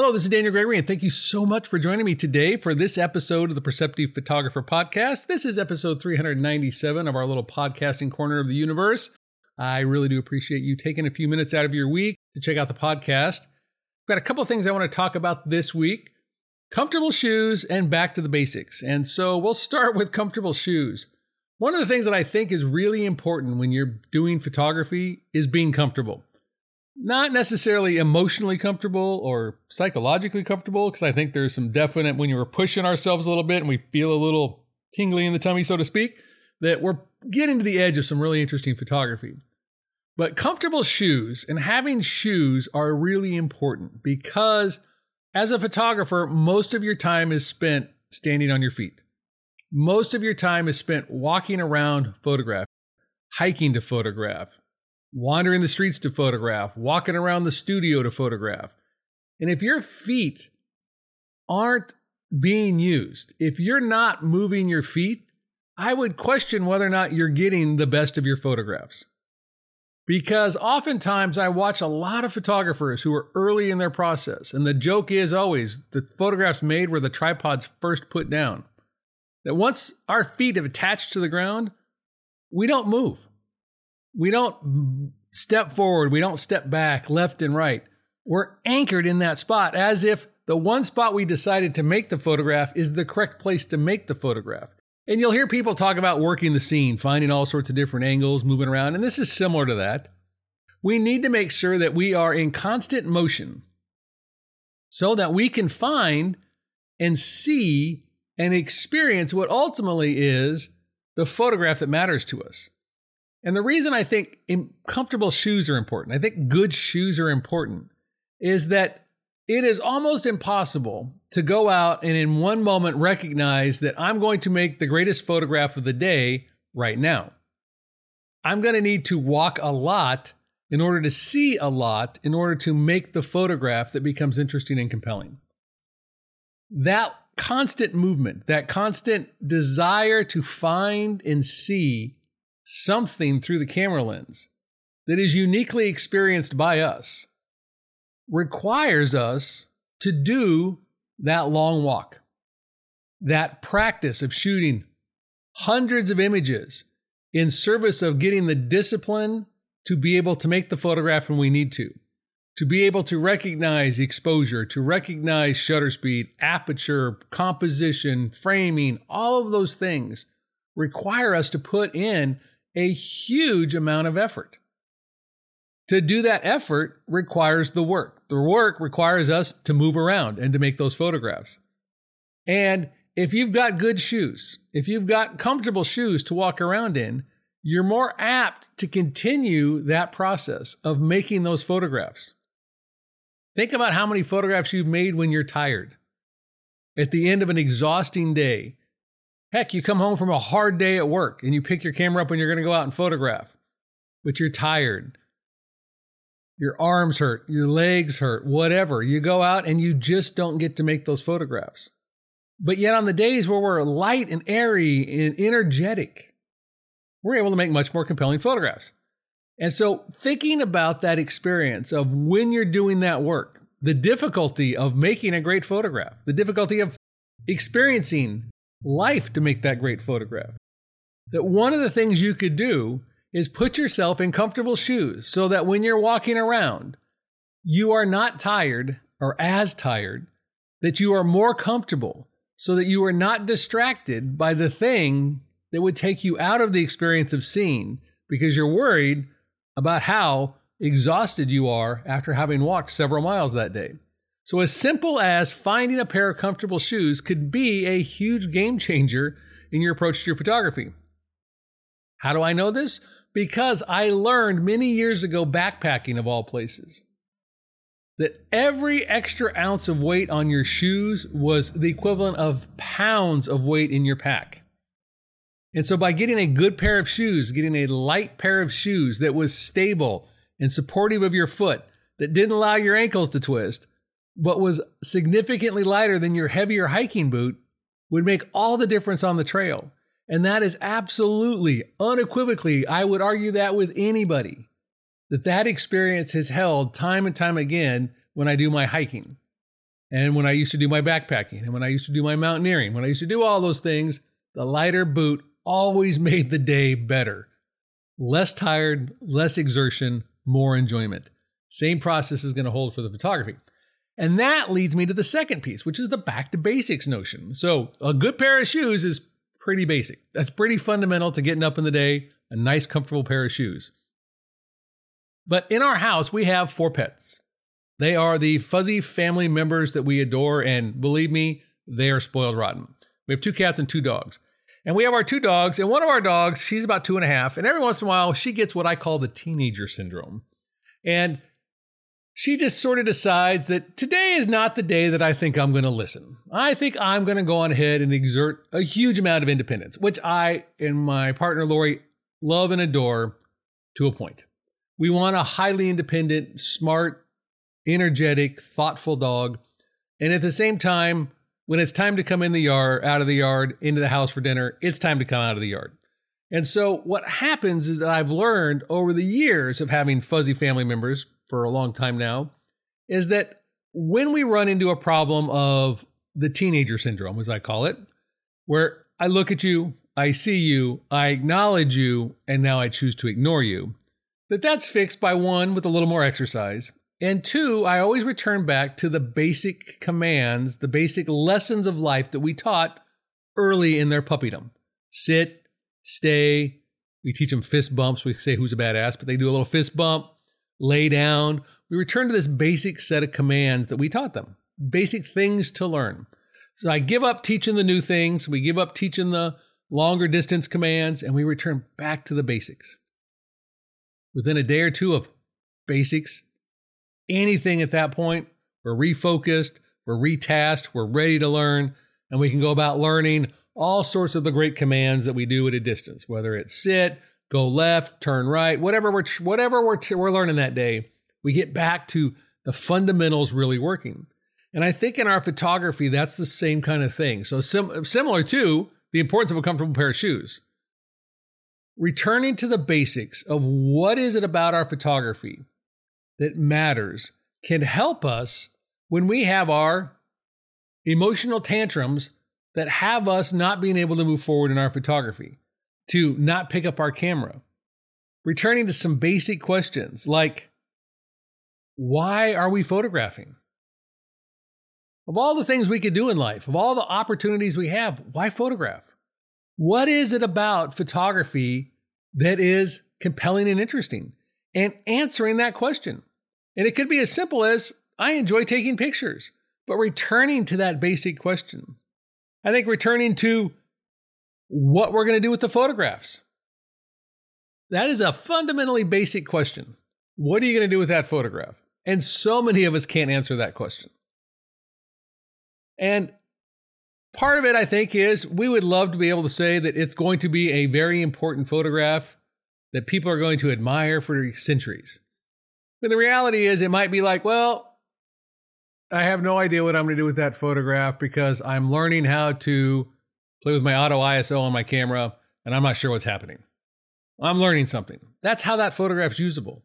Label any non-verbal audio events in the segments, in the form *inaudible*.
Hello, this is Daniel Gregory, and thank you so much for joining me today for this episode of the Perceptive Photographer Podcast. This is episode 397 of our little podcasting corner of the universe. I really do appreciate you taking a few minutes out of your week to check out the podcast. I've got a couple of things I want to talk about this week comfortable shoes and back to the basics. And so we'll start with comfortable shoes. One of the things that I think is really important when you're doing photography is being comfortable not necessarily emotionally comfortable or psychologically comfortable, because I think there's some definite when you're pushing ourselves a little bit and we feel a little tingly in the tummy, so to speak, that we're getting to the edge of some really interesting photography. But comfortable shoes and having shoes are really important because as a photographer, most of your time is spent standing on your feet. Most of your time is spent walking around photograph, hiking to photograph, wandering the streets to photograph, walking around the studio to photograph. And if your feet aren't being used, if you're not moving your feet, I would question whether or not you're getting the best of your photographs. Because oftentimes I watch a lot of photographers who are early in their process, and the joke is always the photographs made where the tripod's first put down. That once our feet have attached to the ground, we don't move we don't step forward, we don't step back left and right. We're anchored in that spot as if the one spot we decided to make the photograph is the correct place to make the photograph. And you'll hear people talk about working the scene, finding all sorts of different angles, moving around, and this is similar to that. We need to make sure that we are in constant motion so that we can find and see and experience what ultimately is the photograph that matters to us. And the reason I think comfortable shoes are important, I think good shoes are important, is that it is almost impossible to go out and in one moment recognize that I'm going to make the greatest photograph of the day right now. I'm going to need to walk a lot in order to see a lot in order to make the photograph that becomes interesting and compelling. That constant movement, that constant desire to find and see something through the camera lens that is uniquely experienced by us requires us to do that long walk, that practice of shooting hundreds of images in service of getting the discipline to be able to make the photograph when we need to, to be able to recognize exposure, to recognize shutter speed, aperture, composition, framing, all of those things require us to put in a huge amount of effort. To do that effort requires the work. The work requires us to move around and to make those photographs. And if you've got good shoes, if you've got comfortable shoes to walk around in, you're more apt to continue that process of making those photographs. Think about how many photographs you've made when you're tired. At the end of an exhausting day, Heck, you come home from a hard day at work and you pick your camera up when you're going to go out and photograph, but you're tired. Your arms hurt, your legs hurt, whatever. You go out and you just don't get to make those photographs. But yet, on the days where we're light and airy and energetic, we're able to make much more compelling photographs. And so, thinking about that experience of when you're doing that work, the difficulty of making a great photograph, the difficulty of experiencing life to make that great photograph. That one of the things you could do is put yourself in comfortable shoes so that when you're walking around, you are not tired or as tired, that you are more comfortable so that you are not distracted by the thing that would take you out of the experience of seeing because you're worried about how exhausted you are after having walked several miles that day. So, as simple as finding a pair of comfortable shoes could be a huge game changer in your approach to your photography. How do I know this? Because I learned many years ago, backpacking of all places, that every extra ounce of weight on your shoes was the equivalent of pounds of weight in your pack. And so, by getting a good pair of shoes, getting a light pair of shoes that was stable and supportive of your foot, that didn't allow your ankles to twist, but was significantly lighter than your heavier hiking boot would make all the difference on the trail. And that is absolutely, unequivocally, I would argue that with anybody, that that experience has held time and time again when I do my hiking. and when I used to do my backpacking, and when I used to do my mountaineering, when I used to do all those things, the lighter boot always *laughs* made the day better. Less tired, less exertion, more enjoyment. Same process is going to hold for the photography. And that leads me to the second piece, which is the back to basics notion. So, a good pair of shoes is pretty basic. That's pretty fundamental to getting up in the day, a nice, comfortable pair of shoes. But in our house, we have four pets. They are the fuzzy family members that we adore, and believe me, they are spoiled rotten. We have two cats and two dogs. And we have our two dogs, and one of our dogs, she's about two and a half, and every once in a while, she gets what I call the teenager syndrome. And she just sort of decides that today is not the day that I think I'm going to listen. I think I'm going to go on ahead and exert a huge amount of independence, which I and my partner Lori love and adore to a point. We want a highly independent, smart, energetic, thoughtful dog. And at the same time, when it's time to come in the yard, out of the yard, into the house for dinner, it's time to come out of the yard. And so what happens is that I've learned over the years of having fuzzy family members for a long time now is that when we run into a problem of the teenager syndrome, as I call it, where I look at you, I see you, I acknowledge you, and now I choose to ignore you, that that's fixed by one with a little more exercise, and two, I always return back to the basic commands, the basic lessons of life that we taught early in their puppydom. Sit, stay. We teach them fist bumps. We say who's a badass, but they do a little fist bump, lay down. We return to this basic set of commands that we taught them, basic things to learn. So I give up teaching the new things. We give up teaching the longer distance commands, and we return back to the basics. Within a day or two of basics, anything at that point. We're refocused, we're retasked, we're ready to learn, and we can go about learning all sorts of the great commands that we do at a distance, whether it's sit, go left, turn right, whatever we're whatever we're we're learning that day. We get back to the fundamentals really working. And I think in our photography, that's the same kind of thing. So sim- similar to the importance of a comfortable pair of shoes. Returning to the basics of what is it about our photography that matters can help us when we have our emotional tantrums that have us not being able to move forward in our photography, to not pick up our camera. Returning to some basic questions like why are we photographing? Of all the things we could do in life, of all the opportunities we have, why photograph? What is it about photography that is compelling and interesting? And answering that question. And it could be as simple as I enjoy taking pictures, but returning to that basic question. I think returning to what we're going to do with the photographs. That is a fundamentally basic question. What are you going to do with that photograph? And so many of us can't answer that question. And part of it, I think, is we would love to be able to say that it's going to be a very important photograph that people are going to admire for centuries. But the reality is, it might be like, well, I have no idea what I'm going to do with that photograph because I'm learning how to play with my auto ISO on my camera and I'm not sure what's happening. I'm learning something. That's how that photograph's usable.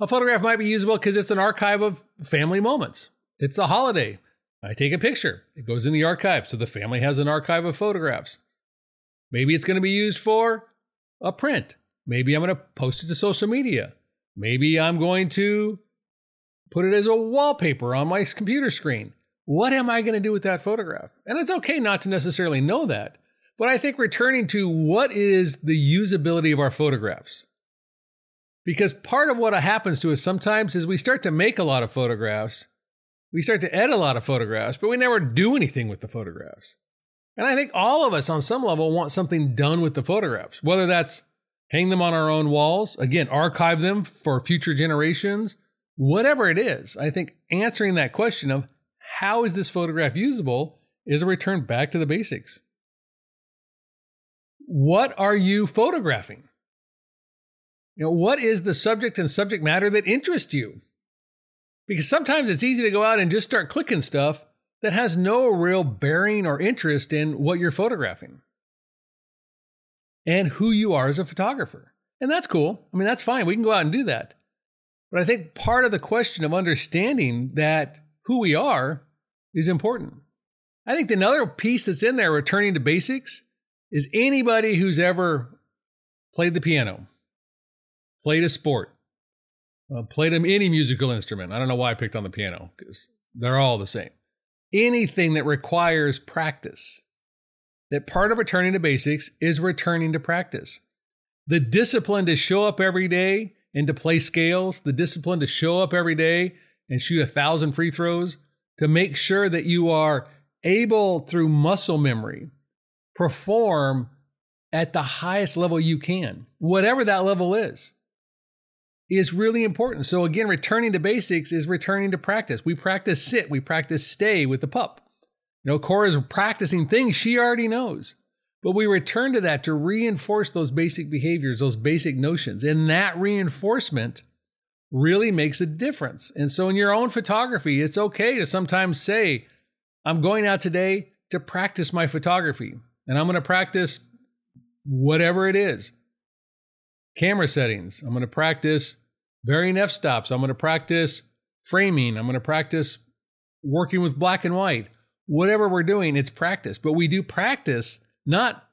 A photograph might be usable because it's an archive of family moments. It's a holiday. I take a picture. It goes in the archive. So the family has an archive of photographs. Maybe it's going to be used for a print. Maybe I'm going to post it to social media. Maybe I'm going to put it as a wallpaper on my computer screen. What am I going to do with that photograph? And it's okay not to necessarily know that, but I think returning to what is the usability of our photographs. Because part of what happens to us sometimes is we start to make a lot of photographs, we start to edit a lot of photographs, but we never do anything with the photographs. And I think all of us on some level want something done with the photographs, whether that's hang them on our own walls, again, archive them for future generations, whatever it is. I think answering that question of how is this photograph usable is a return back to the basics. What are you photographing? You know, what is the subject and subject matter that interest you? Because sometimes it's easy to go out and just start clicking stuff that has no real bearing or interest in what you're photographing and who you are as a photographer. And that's cool. I mean, that's fine. We can go out and do that. But I think part of the question of understanding that who we are is important. I think another piece that's in there, returning to basics, is anybody who's ever played the piano, played a sport, uh, played any musical instrument. I don't know why I picked on the piano because they're all the same. Anything that requires practice, that part of returning to basics is returning to practice. The discipline to show up every day and to play scales, the discipline to show up every day and shoot a thousand free throws, to make sure that you are able through muscle memory perform at the highest level you can, whatever that level is, is really important. So, again, returning to basics is returning to practice. We practice sit, we practice stay with the pup. You know, Cora's practicing things she already knows, but we return to that to reinforce those basic behaviors, those basic notions. And that reinforcement really makes a difference. And so, in your own photography, it's okay to sometimes say, I'm going out today to practice my photography, and I'm going to practice whatever it is camera settings. I'm going to practice varying f stops. I'm going to practice framing. I'm going to practice working with black and white. Whatever we're doing, it's practice. But we do practice not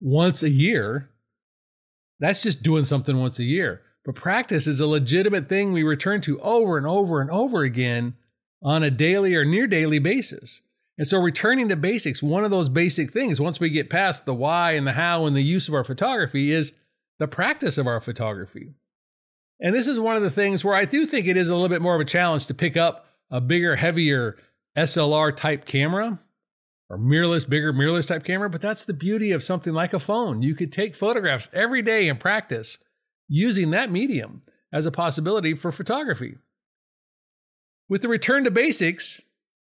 once a year. That's just doing something once a year. But practice is a legitimate thing we return to over and over and over again on a daily or near daily basis. And so, returning to basics, one of those basic things, once we get past the why and the how and the use of our photography, is the practice of our photography. And this is one of the things where I do think it is a little bit more of a challenge to pick up a bigger, heavier SLR type camera or mirrorless, bigger mirrorless type camera. But that's the beauty of something like a phone. You could take photographs every day and practice using that medium as a possibility for photography. With the return to basics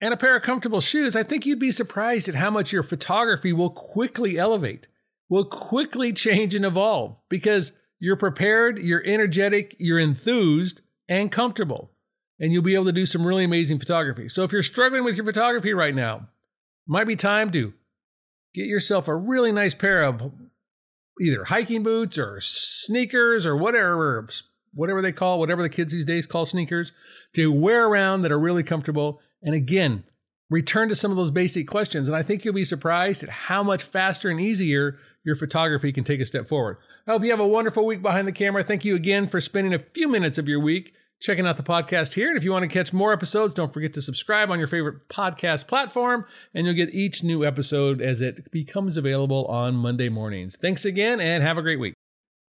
and a pair of comfortable shoes, I think you'd be surprised at how much your photography will quickly elevate, will quickly change and evolve because you're prepared, you're energetic, you're enthused, and comfortable. And you'll be able to do some really amazing photography. So if you're struggling with your photography right now, it might be time to get yourself a really nice pair of either hiking boots or sneakers or whatever whatever they call whatever the kids these days call sneakers to wear around that are really comfortable. And again return to some of those basic questions. And i think you'll be surprised at how much faster and easier your photography can take a step forward. I hope you have a wonderful week behind the camera. Thank you again for spending a few minutes of your week checking out the podcast here. And if you want to catch more episodes, don't forget to subscribe on your favorite podcast platform, and you'll get each new episode as it becomes available on Monday mornings. Thanks again, and have a great week.